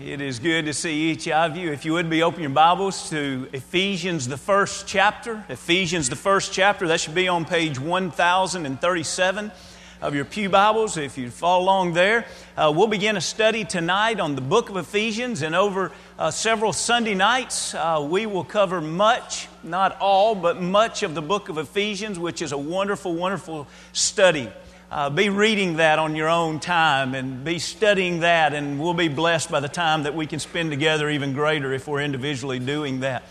It is good to see each of you. If you would be open your Bibles to Ephesians, the first chapter. Ephesians, the first chapter. That should be on page 1037 of your Pew Bibles. If you follow along there, uh, we'll begin a study tonight on the book of Ephesians, and over uh, several Sunday nights, uh, we will cover much, not all, but much of the book of Ephesians, which is a wonderful, wonderful study uh, be reading that on your own time and be studying that, and we'll be blessed by the time that we can spend together even greater if we're individually doing that.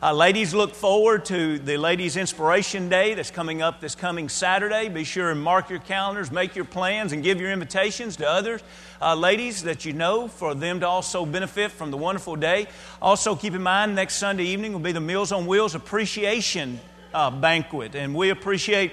Uh, ladies, look forward to the Ladies' Inspiration Day that's coming up this coming Saturday. Be sure and mark your calendars, make your plans, and give your invitations to others, uh, ladies that you know, for them to also benefit from the wonderful day. Also, keep in mind, next Sunday evening will be the Meals on Wheels Appreciation uh, Banquet, and we appreciate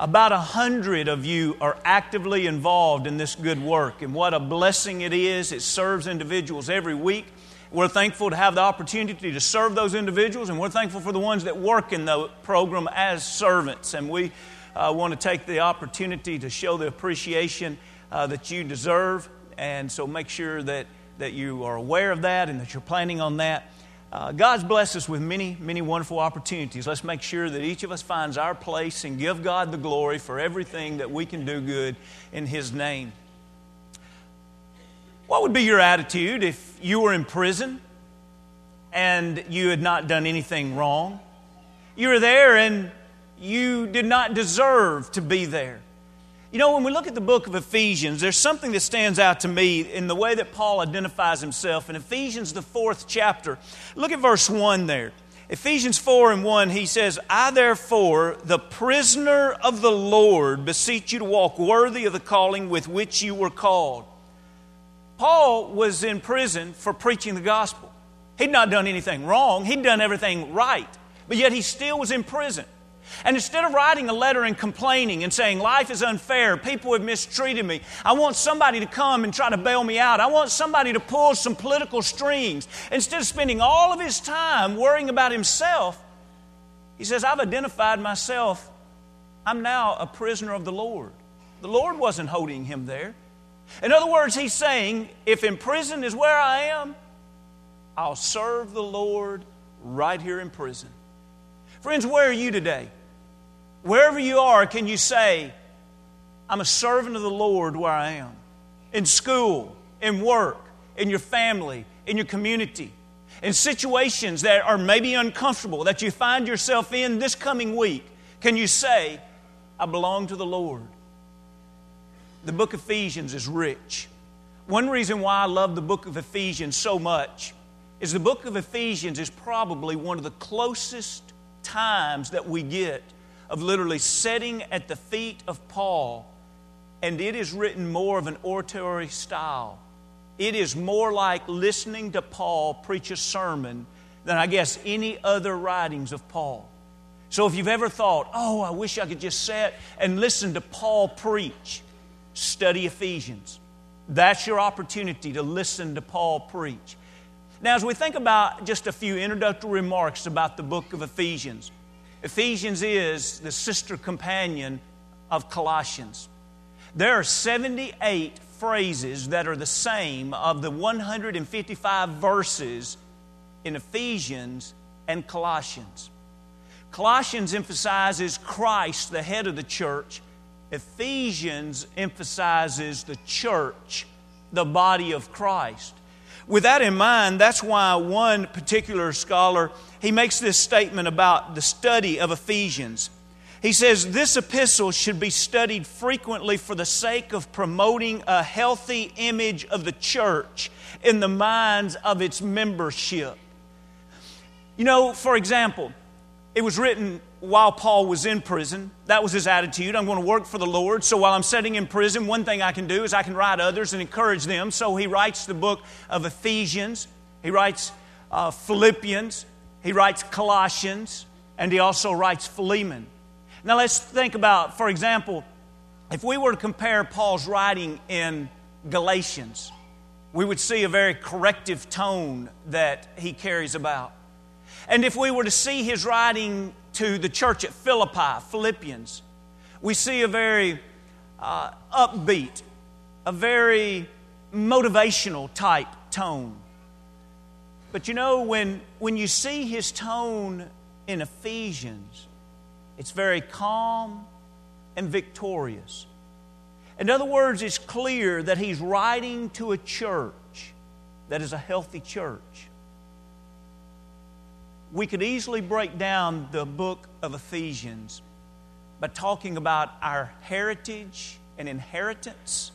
about a hundred of you are actively involved in this good work, and what a blessing it is. It serves individuals every week. We're thankful to have the opportunity to serve those individuals, and we're thankful for the ones that work in the program as servants. And we uh, want to take the opportunity to show the appreciation uh, that you deserve. And so make sure that, that you are aware of that and that you're planning on that. Uh, God's blessed us with many, many wonderful opportunities. Let's make sure that each of us finds our place and give God the glory for everything that we can do good in His name. What would be your attitude if you were in prison and you had not done anything wrong? You were there and you did not deserve to be there. You know, when we look at the book of Ephesians, there's something that stands out to me in the way that Paul identifies himself. In Ephesians, the fourth chapter, look at verse 1 there. Ephesians 4 and 1, he says, I therefore, the prisoner of the Lord, beseech you to walk worthy of the calling with which you were called. Paul was in prison for preaching the gospel. He'd not done anything wrong, he'd done everything right, but yet he still was in prison. And instead of writing a letter and complaining and saying, Life is unfair, people have mistreated me, I want somebody to come and try to bail me out. I want somebody to pull some political strings. Instead of spending all of his time worrying about himself, he says, I've identified myself. I'm now a prisoner of the Lord. The Lord wasn't holding him there. In other words, he's saying, if in prison is where I am, I'll serve the Lord right here in prison. Friends, where are you today? Wherever you are, can you say, I'm a servant of the Lord where I am? In school, in work, in your family, in your community, in situations that are maybe uncomfortable that you find yourself in this coming week, can you say, I belong to the Lord? The book of Ephesians is rich. One reason why I love the book of Ephesians so much is the book of Ephesians is probably one of the closest times that we get of literally sitting at the feet of Paul, and it is written more of an oratory style. It is more like listening to Paul preach a sermon than I guess any other writings of Paul. So if you've ever thought, oh, I wish I could just sit and listen to Paul preach, study Ephesians. That's your opportunity to listen to Paul preach. Now, as we think about just a few introductory remarks about the book of Ephesians, Ephesians is the sister companion of Colossians. There are 78 phrases that are the same of the 155 verses in Ephesians and Colossians. Colossians emphasizes Christ, the head of the church. Ephesians emphasizes the church, the body of Christ. With that in mind, that's why one particular scholar he makes this statement about the study of Ephesians. He says this epistle should be studied frequently for the sake of promoting a healthy image of the church in the minds of its membership. You know, for example, it was written while Paul was in prison. That was his attitude. I'm going to work for the Lord. So while I'm sitting in prison, one thing I can do is I can write others and encourage them. So he writes the book of Ephesians, he writes uh, Philippians, he writes Colossians, and he also writes Philemon. Now let's think about, for example, if we were to compare Paul's writing in Galatians, we would see a very corrective tone that he carries about. And if we were to see his writing to the church at Philippi, Philippians, we see a very uh, upbeat, a very motivational type tone. But you know, when, when you see his tone in Ephesians, it's very calm and victorious. In other words, it's clear that he's writing to a church that is a healthy church. We could easily break down the book of Ephesians by talking about our heritage and inheritance,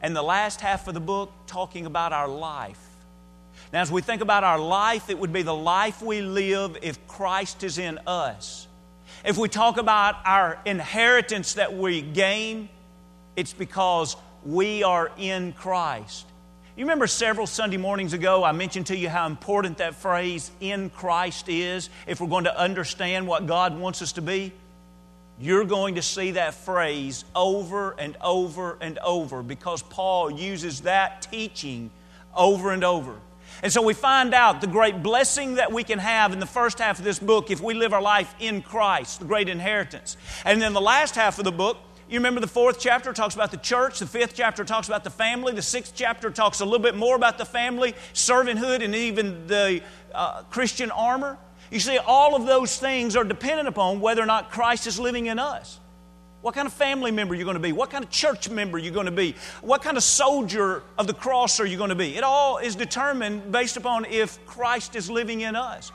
and the last half of the book talking about our life. Now, as we think about our life, it would be the life we live if Christ is in us. If we talk about our inheritance that we gain, it's because we are in Christ. You remember several Sunday mornings ago, I mentioned to you how important that phrase, in Christ, is if we're going to understand what God wants us to be? You're going to see that phrase over and over and over because Paul uses that teaching over and over. And so we find out the great blessing that we can have in the first half of this book if we live our life in Christ, the great inheritance. And then the last half of the book, you remember the fourth chapter talks about the church, the fifth chapter talks about the family, the sixth chapter talks a little bit more about the family, servanthood, and even the uh, Christian armor. You see, all of those things are dependent upon whether or not Christ is living in us. What kind of family member you're going to be? What kind of church member you're going to be? What kind of soldier of the cross are you going to be? It all is determined based upon if Christ is living in us.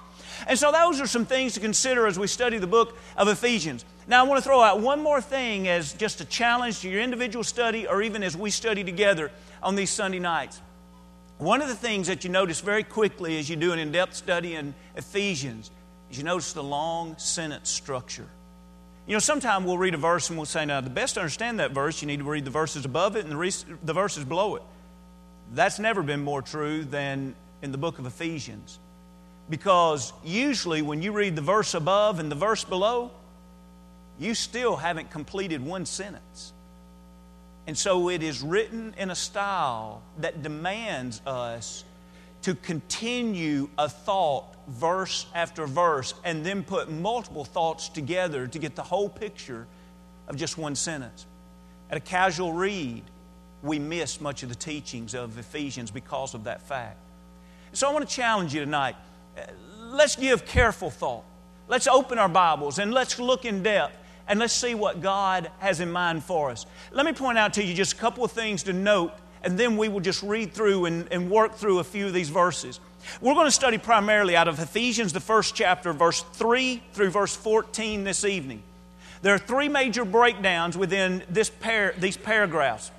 And so those are some things to consider as we study the book of Ephesians. Now I want to throw out one more thing as just a challenge to your individual study or even as we study together on these Sunday nights. One of the things that you notice very quickly as you do an in depth study in Ephesians is you notice the long sentence structure. You know, sometimes we'll read a verse and we'll say, now, the best to understand that verse, you need to read the verses above it and the, re- the verses below it. That's never been more true than in the book of Ephesians. Because usually when you read the verse above and the verse below, you still haven't completed one sentence. And so it is written in a style that demands us to continue a thought verse after verse and then put multiple thoughts together to get the whole picture of just one sentence. At a casual read, we miss much of the teachings of Ephesians because of that fact. So I want to challenge you tonight. Let's give careful thought. Let's open our Bibles and let's look in depth and let's see what God has in mind for us. Let me point out to you just a couple of things to note, and then we will just read through and, and work through a few of these verses. We're going to study primarily out of Ephesians, the first chapter, verse 3 through verse 14 this evening. There are three major breakdowns within this par- these paragraphs.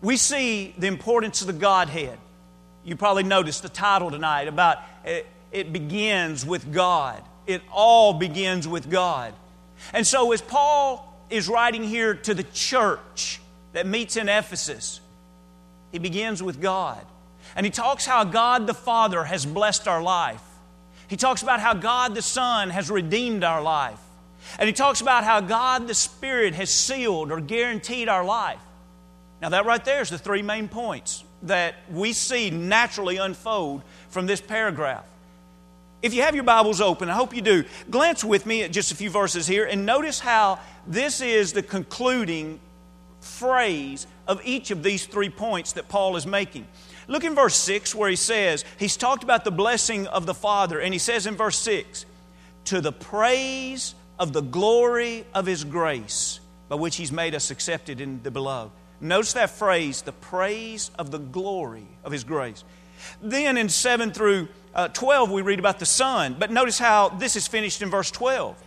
We see the importance of the Godhead. You probably noticed the title tonight about it, it begins with God. It all begins with God. And so, as Paul is writing here to the church that meets in Ephesus, he begins with God. And he talks how God the Father has blessed our life. He talks about how God the Son has redeemed our life. And he talks about how God the Spirit has sealed or guaranteed our life. Now, that right there is the three main points that we see naturally unfold from this paragraph. If you have your Bibles open, I hope you do, glance with me at just a few verses here and notice how this is the concluding phrase of each of these three points that Paul is making. Look in verse 6 where he says, he's talked about the blessing of the Father, and he says in verse 6, to the praise of the glory of his grace, by which he's made us accepted in the beloved. Notice that phrase, the praise of the glory of his grace. Then in 7 through uh, 12, we read about the Son, but notice how this is finished in verse 12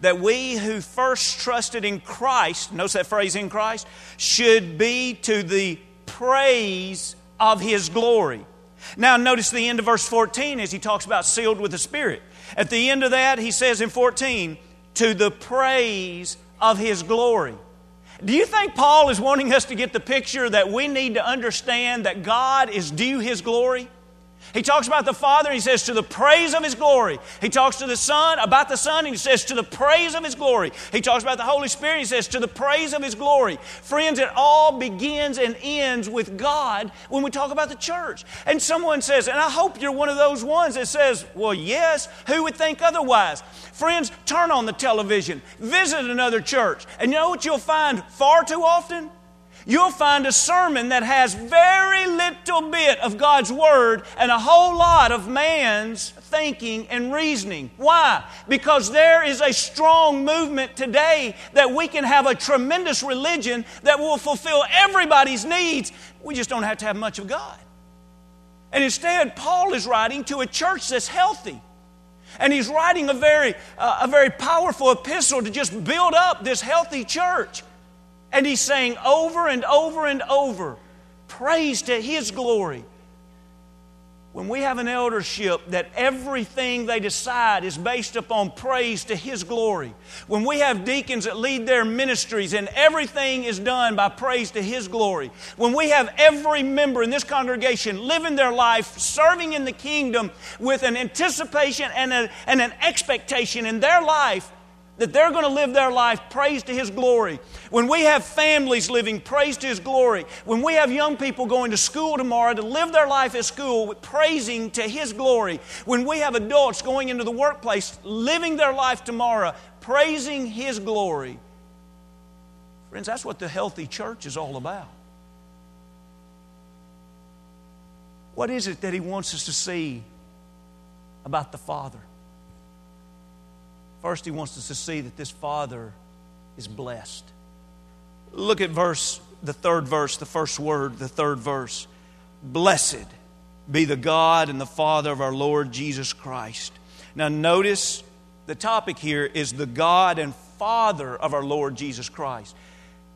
that we who first trusted in Christ, notice that phrase in Christ, should be to the praise of His glory. Now, notice the end of verse 14 as he talks about sealed with the Spirit. At the end of that, he says in 14, to the praise of His glory. Do you think Paul is wanting us to get the picture that we need to understand that God is due His glory? He talks about the Father, he says, to the praise of His glory. He talks to the Son, about the Son, and he says, to the praise of His glory. He talks about the Holy Spirit, he says, to the praise of His glory. Friends, it all begins and ends with God when we talk about the church. And someone says, and I hope you're one of those ones that says, well, yes, who would think otherwise? Friends, turn on the television, visit another church, and you know what you'll find far too often? You'll find a sermon that has very little bit of God's Word and a whole lot of man's thinking and reasoning. Why? Because there is a strong movement today that we can have a tremendous religion that will fulfill everybody's needs. We just don't have to have much of God. And instead, Paul is writing to a church that's healthy. And he's writing a very, uh, a very powerful epistle to just build up this healthy church. And he's saying over and over and over, praise to his glory. When we have an eldership that everything they decide is based upon praise to His glory, when we have deacons that lead their ministries and everything is done by praise to His glory, when we have every member in this congregation living their life serving in the kingdom with an anticipation and, a, and an expectation in their life that they're going to live their life praise to His glory. When we have families living praise to His glory, when we have young people going to school tomorrow to live their life at school praising to His glory, when we have adults going into the workplace living their life tomorrow praising His glory, friends, that's what the healthy church is all about. What is it that He wants us to see about the Father? First, he wants us to see that this father is blessed. Look at verse, the third verse, the first word, the third verse. Blessed be the God and the Father of our Lord Jesus Christ. Now, notice the topic here is the God and Father of our Lord Jesus Christ.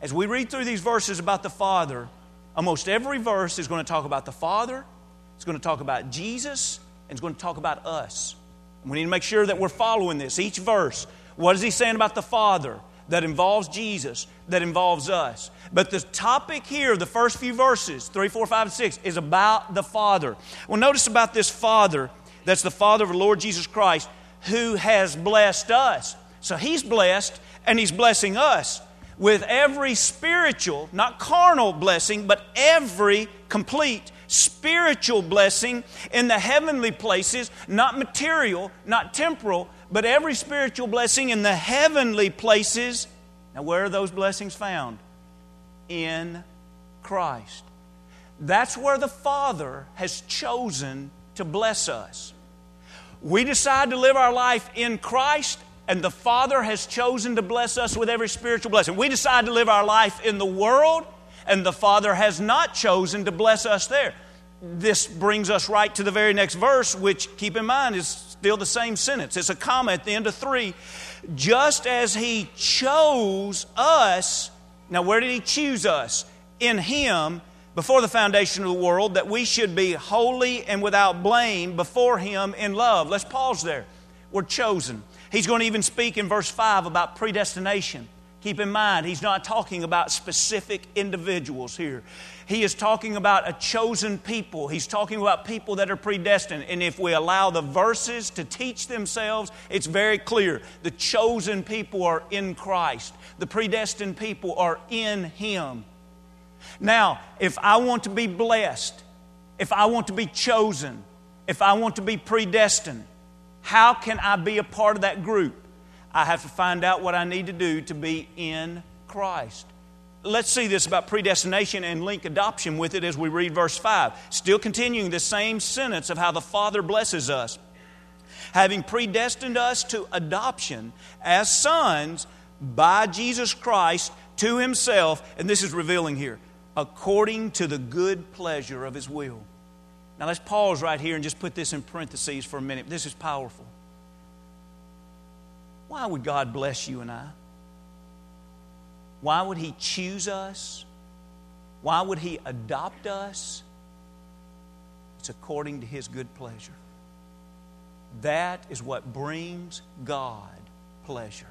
As we read through these verses about the Father, almost every verse is going to talk about the Father, it's going to talk about Jesus, and it's going to talk about us. We need to make sure that we're following this. Each verse, what is he saying about the Father that involves Jesus, that involves us? But the topic here, the first few verses, 3, 4, 5, and 6, is about the Father. Well, notice about this Father that's the Father of the Lord Jesus Christ who has blessed us. So he's blessed and he's blessing us with every spiritual, not carnal blessing, but every complete spiritual blessing in the heavenly places, not material, not temporal, but every spiritual blessing in the heavenly places. Now, where are those blessings found? In Christ. That's where the Father has chosen to bless us. We decide to live our life in Christ, and the Father has chosen to bless us with every spiritual blessing. We decide to live our life in the world, and the Father has not chosen to bless us there. This brings us right to the very next verse, which, keep in mind, is still the same sentence. It's a comma at the end of three. Just as He chose us, now where did He choose us? In Him before the foundation of the world, that we should be holy and without blame before Him in love. Let's pause there. We're chosen. He's going to even speak in verse 5 about predestination. Keep in mind, he's not talking about specific individuals here. He is talking about a chosen people. He's talking about people that are predestined. And if we allow the verses to teach themselves, it's very clear. The chosen people are in Christ, the predestined people are in Him. Now, if I want to be blessed, if I want to be chosen, if I want to be predestined, how can I be a part of that group? I have to find out what I need to do to be in Christ. Let's see this about predestination and link adoption with it as we read verse 5. Still continuing the same sentence of how the Father blesses us. Having predestined us to adoption as sons by Jesus Christ to Himself, and this is revealing here, according to the good pleasure of His will. Now let's pause right here and just put this in parentheses for a minute. This is powerful. Why would God bless you and I? Why would He choose us? Why would He adopt us? It's according to His good pleasure. That is what brings God pleasure.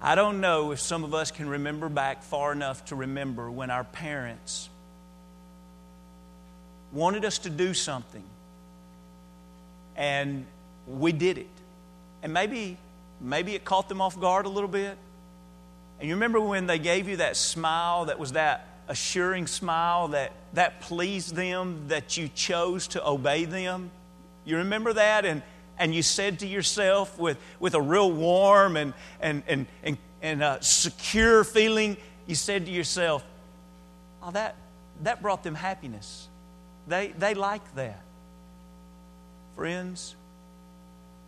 I don't know if some of us can remember back far enough to remember when our parents wanted us to do something and we did it. And maybe, maybe it caught them off guard a little bit. And you remember when they gave you that smile that was that assuring smile that, that pleased them, that you chose to obey them? You remember that? And, and you said to yourself with, with a real warm and, and, and, and, and secure feeling, you said to yourself, oh, that, that brought them happiness. They, they like that. Friends,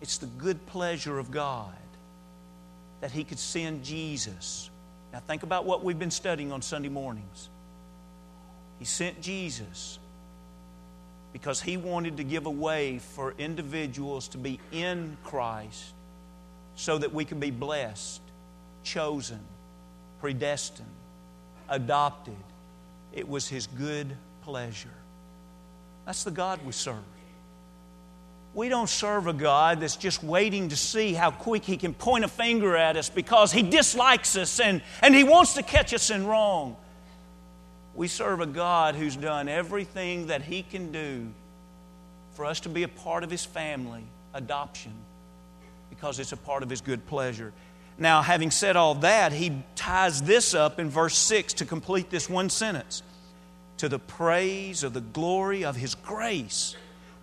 it's the good pleasure of God that He could send Jesus. Now, think about what we've been studying on Sunday mornings. He sent Jesus because He wanted to give a way for individuals to be in Christ so that we can be blessed, chosen, predestined, adopted. It was His good pleasure. That's the God we serve. We don't serve a God that's just waiting to see how quick He can point a finger at us because He dislikes us and, and He wants to catch us in wrong. We serve a God who's done everything that He can do for us to be a part of His family, adoption, because it's a part of His good pleasure. Now, having said all that, He ties this up in verse 6 to complete this one sentence to the praise of the glory of His grace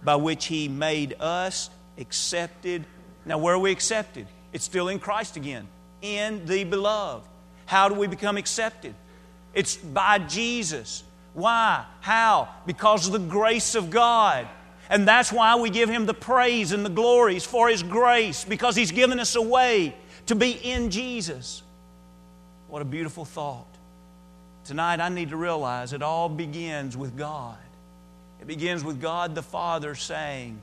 by which He made us accepted. Now, where are we accepted? It's still in Christ again, in the beloved. How do we become accepted? It's by Jesus. Why? How? Because of the grace of God. And that's why we give Him the praise and the glories for His grace, because He's given us a way to be in Jesus. What a beautiful thought. Tonight, I need to realize it all begins with God. It begins with God the Father saying,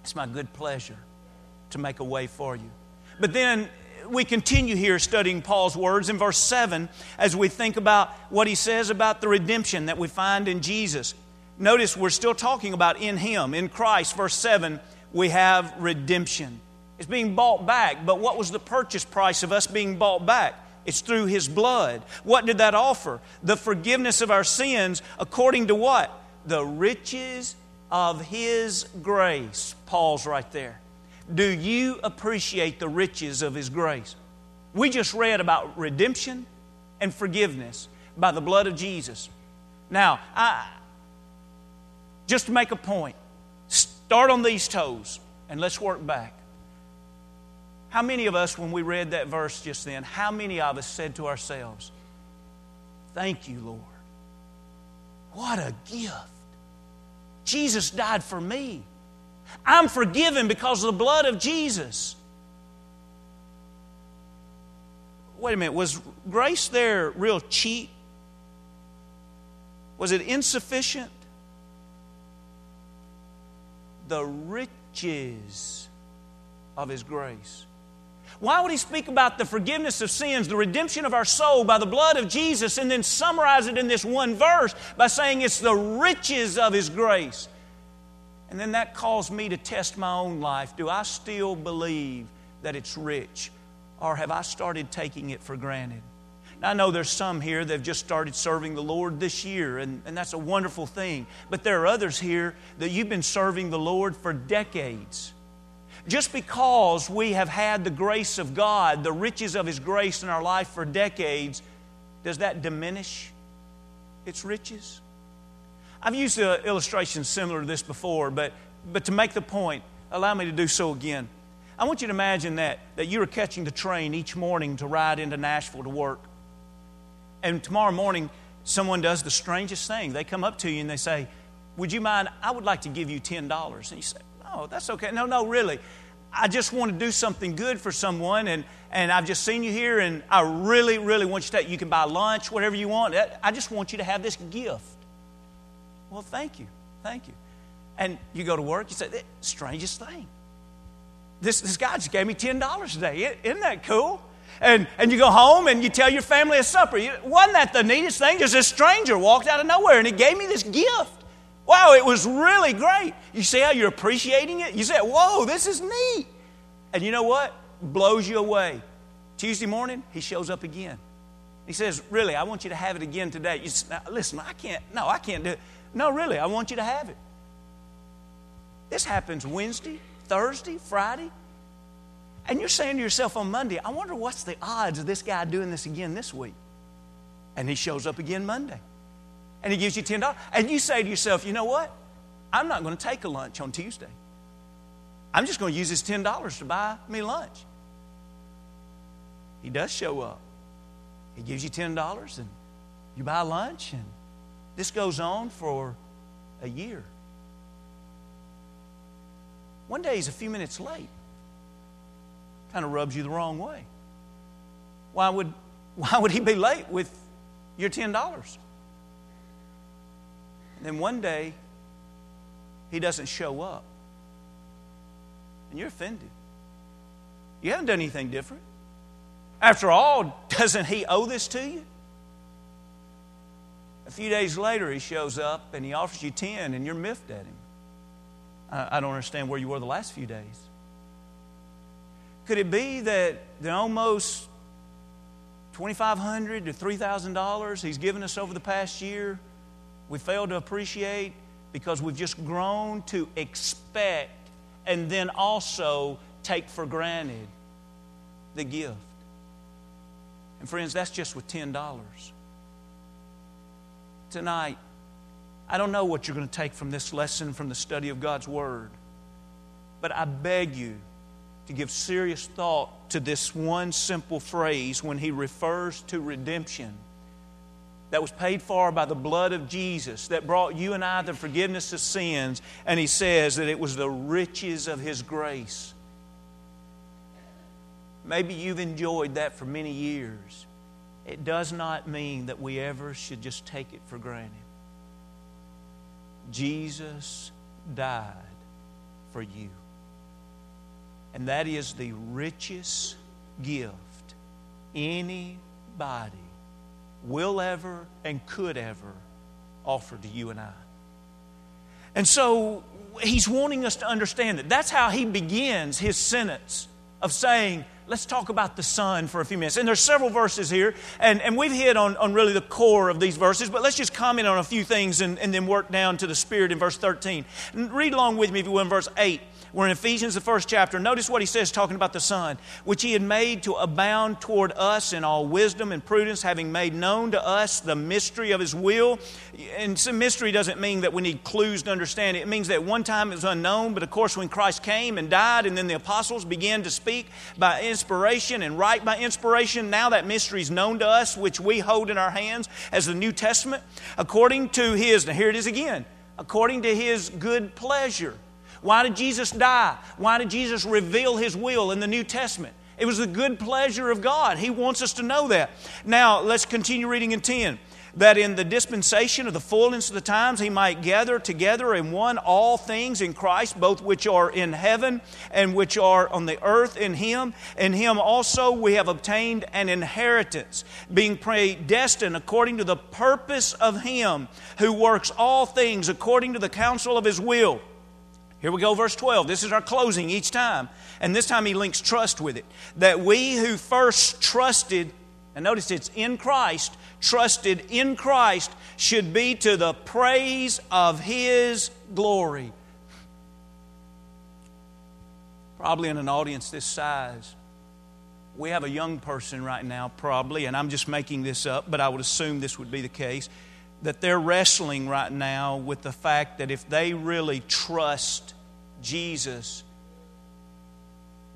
It's my good pleasure to make a way for you. But then we continue here studying Paul's words in verse 7 as we think about what he says about the redemption that we find in Jesus. Notice we're still talking about in Him, in Christ. Verse 7, we have redemption. It's being bought back, but what was the purchase price of us being bought back? It's through His blood. What did that offer? The forgiveness of our sins according to what? The riches of His grace. Paul's right there. Do you appreciate the riches of His grace? We just read about redemption and forgiveness by the blood of Jesus. Now, I, just to make a point, start on these toes and let's work back. How many of us, when we read that verse just then, how many of us said to ourselves, Thank you, Lord? What a gift. Jesus died for me. I'm forgiven because of the blood of Jesus. Wait a minute, was grace there real cheap? Was it insufficient? The riches of His grace. Why would he speak about the forgiveness of sins, the redemption of our soul by the blood of Jesus, and then summarize it in this one verse by saying it's the riches of his grace? And then that caused me to test my own life. Do I still believe that it's rich? Or have I started taking it for granted? Now, I know there's some here that have just started serving the Lord this year, and, and that's a wonderful thing. But there are others here that you've been serving the Lord for decades. Just because we have had the grace of God, the riches of His grace in our life for decades, does that diminish its riches? I've used an illustration similar to this before, but, but to make the point, allow me to do so again. I want you to imagine that, that you are catching the train each morning to ride into Nashville to work. And tomorrow morning, someone does the strangest thing. They come up to you and they say, Would you mind? I would like to give you $10. And you say, Oh, that's okay. No, no, really. I just want to do something good for someone, and, and I've just seen you here, and I really, really want you to. You can buy lunch, whatever you want. I just want you to have this gift. Well, thank you. Thank you. And you go to work, you say, strangest thing. This, this guy just gave me $10 today. Isn't that cool? And, and you go home and you tell your family at supper. Wasn't that the neatest thing? Just a stranger walked out of nowhere and he gave me this gift. Wow, it was really great. You see how you're appreciating it? You say, Whoa, this is neat. And you know what? Blows you away. Tuesday morning, he shows up again. He says, Really, I want you to have it again today. You say, Listen, I can't, no, I can't do it. No, really, I want you to have it. This happens Wednesday, Thursday, Friday. And you're saying to yourself on Monday, I wonder what's the odds of this guy doing this again this week? And he shows up again Monday and he gives you $10. And you say to yourself, you know what? I'm not going to take a lunch on Tuesday. I'm just going to use this $10 to buy me lunch. He does show up. he gives you $10 and you buy lunch, and this goes on for a year. One day he's a few minutes late. Kind of rubs you the wrong way. Why would, why would he be late with your $10? Then one day, he doesn't show up. And you're offended. You haven't done anything different. After all, doesn't he owe this to you? A few days later, he shows up and he offers you 10 and you're miffed at him. I, I don't understand where you were the last few days. Could it be that the almost 2,500 to $3,000 he's given us over the past year, we fail to appreciate because we've just grown to expect and then also take for granted the gift. And friends, that's just with $10. Tonight, I don't know what you're going to take from this lesson from the study of God's Word, but I beg you to give serious thought to this one simple phrase when he refers to redemption that was paid for by the blood of Jesus that brought you and I the forgiveness of sins. And he says that it was the riches of his grace. Maybe you've enjoyed that for many years. It does not mean that we ever should just take it for granted. Jesus died for you. And that is the richest gift anybody will ever and could ever offer to you and I. And so he's wanting us to understand that. That's how he begins his sentence of saying, let's talk about the Son for a few minutes. And there's several verses here, and, and we've hit on, on really the core of these verses, but let's just comment on a few things and, and then work down to the Spirit in verse 13. And read along with me if you will in verse 8. We're in Ephesians, the first chapter. Notice what he says talking about the Son, which he had made to abound toward us in all wisdom and prudence, having made known to us the mystery of his will. And some mystery doesn't mean that we need clues to understand it. It means that one time it was unknown, but of course, when Christ came and died, and then the apostles began to speak by inspiration and write by inspiration, now that mystery is known to us, which we hold in our hands as the New Testament, according to his, now here it is again, according to his good pleasure why did Jesus die? Why did Jesus reveal his will in the New Testament? It was the good pleasure of God. He wants us to know that. Now, let's continue reading in 10 that in the dispensation of the fullness of the times he might gather together in one all things in Christ, both which are in heaven and which are on the earth in him. In him also we have obtained an inheritance, being predestined according to the purpose of him who works all things according to the counsel of his will here we go, verse 12. This is our closing each time. And this time he links trust with it. That we who first trusted, and notice it's in Christ, trusted in Christ, should be to the praise of his glory. Probably in an audience this size, we have a young person right now, probably, and I'm just making this up, but I would assume this would be the case that they're wrestling right now with the fact that if they really trust Jesus,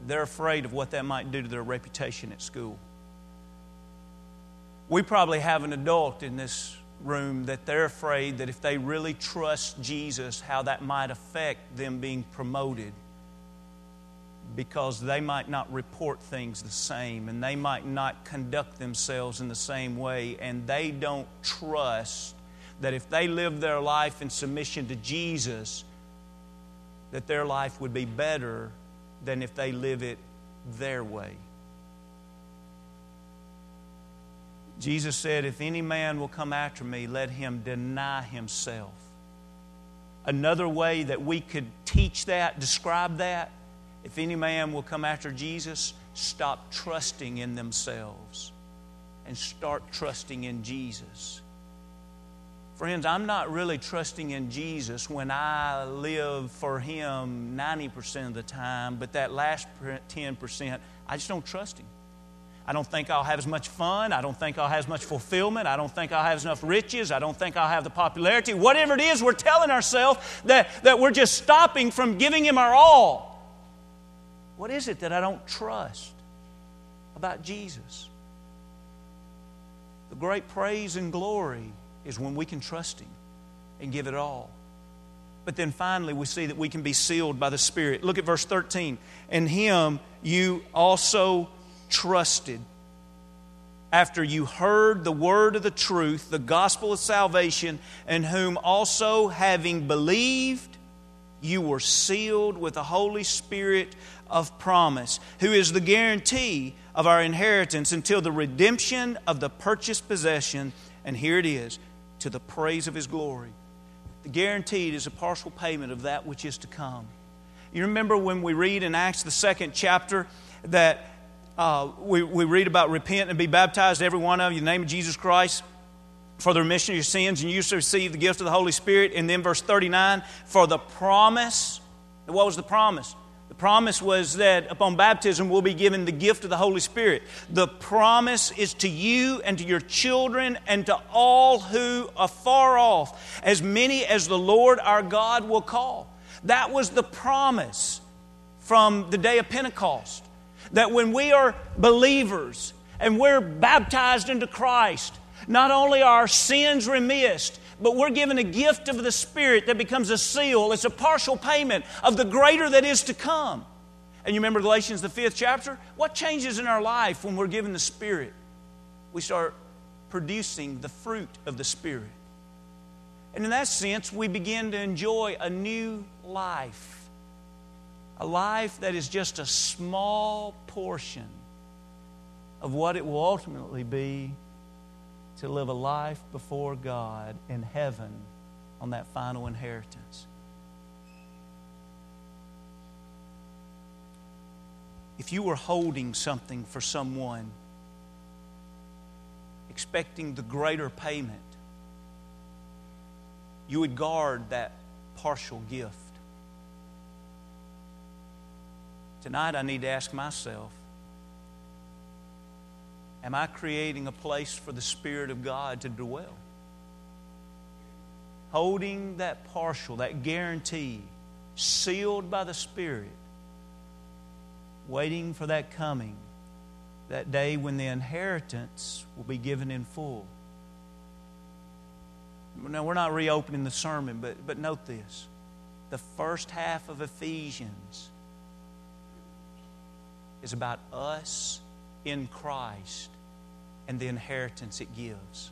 they're afraid of what that might do to their reputation at school. We probably have an adult in this room that they're afraid that if they really trust Jesus, how that might affect them being promoted because they might not report things the same and they might not conduct themselves in the same way, and they don't trust that if they live their life in submission to Jesus, that their life would be better than if they live it their way. Jesus said, If any man will come after me, let him deny himself. Another way that we could teach that, describe that, if any man will come after Jesus, stop trusting in themselves and start trusting in Jesus. Friends, I'm not really trusting in Jesus when I live for Him 90% of the time, but that last 10%, I just don't trust Him. I don't think I'll have as much fun. I don't think I'll have as much fulfillment. I don't think I'll have enough riches. I don't think I'll have the popularity. Whatever it is, we're telling ourselves that, that we're just stopping from giving Him our all. What is it that I don't trust about Jesus? The great praise and glory is when we can trust Him and give it all. But then finally, we see that we can be sealed by the Spirit. Look at verse 13. In Him you also trusted. After you heard the word of the truth, the gospel of salvation, in whom also having believed, you were sealed with the Holy Spirit of promise, who is the guarantee of our inheritance until the redemption of the purchased possession. And here it is, to the praise of His glory. The guaranteed is a partial payment of that which is to come. You remember when we read in Acts, the second chapter, that uh, we, we read about repent and be baptized, every one of you, in the name of Jesus Christ, for the remission of your sins, and you shall receive the gift of the Holy Spirit. And then verse 39, for the promise. What was the promise? The promise was that upon baptism we'll be given the gift of the Holy Spirit. The promise is to you and to your children and to all who are far off, as many as the Lord our God will call. That was the promise from the day of Pentecost. That when we are believers and we're baptized into Christ, not only are our sins remissed, but we're given a gift of the Spirit that becomes a seal. It's a partial payment of the greater that is to come. And you remember Galatians, the fifth chapter? What changes in our life when we're given the Spirit? We start producing the fruit of the Spirit. And in that sense, we begin to enjoy a new life. A life that is just a small portion of what it will ultimately be to live a life before God in heaven on that final inheritance. If you were holding something for someone, expecting the greater payment, you would guard that partial gift. Tonight, I need to ask myself Am I creating a place for the Spirit of God to dwell? Holding that partial, that guarantee, sealed by the Spirit, waiting for that coming, that day when the inheritance will be given in full. Now, we're not reopening the sermon, but, but note this. The first half of Ephesians is about us in Christ and the inheritance it gives.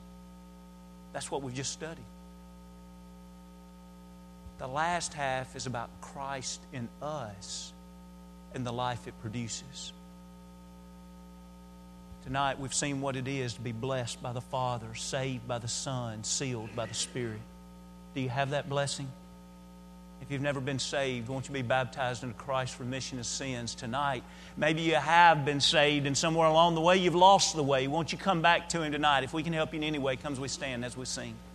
That's what we've just studied. The last half is about Christ in us and the life it produces. Tonight we've seen what it is to be blessed by the Father, saved by the Son, sealed by the Spirit. Do you have that blessing? If you've never been saved, won't you be baptized into Christ's remission of sins tonight? Maybe you have been saved and somewhere along the way you've lost the way. Won't you come back to Him tonight? If we can help you in any way, come as we stand as we sing.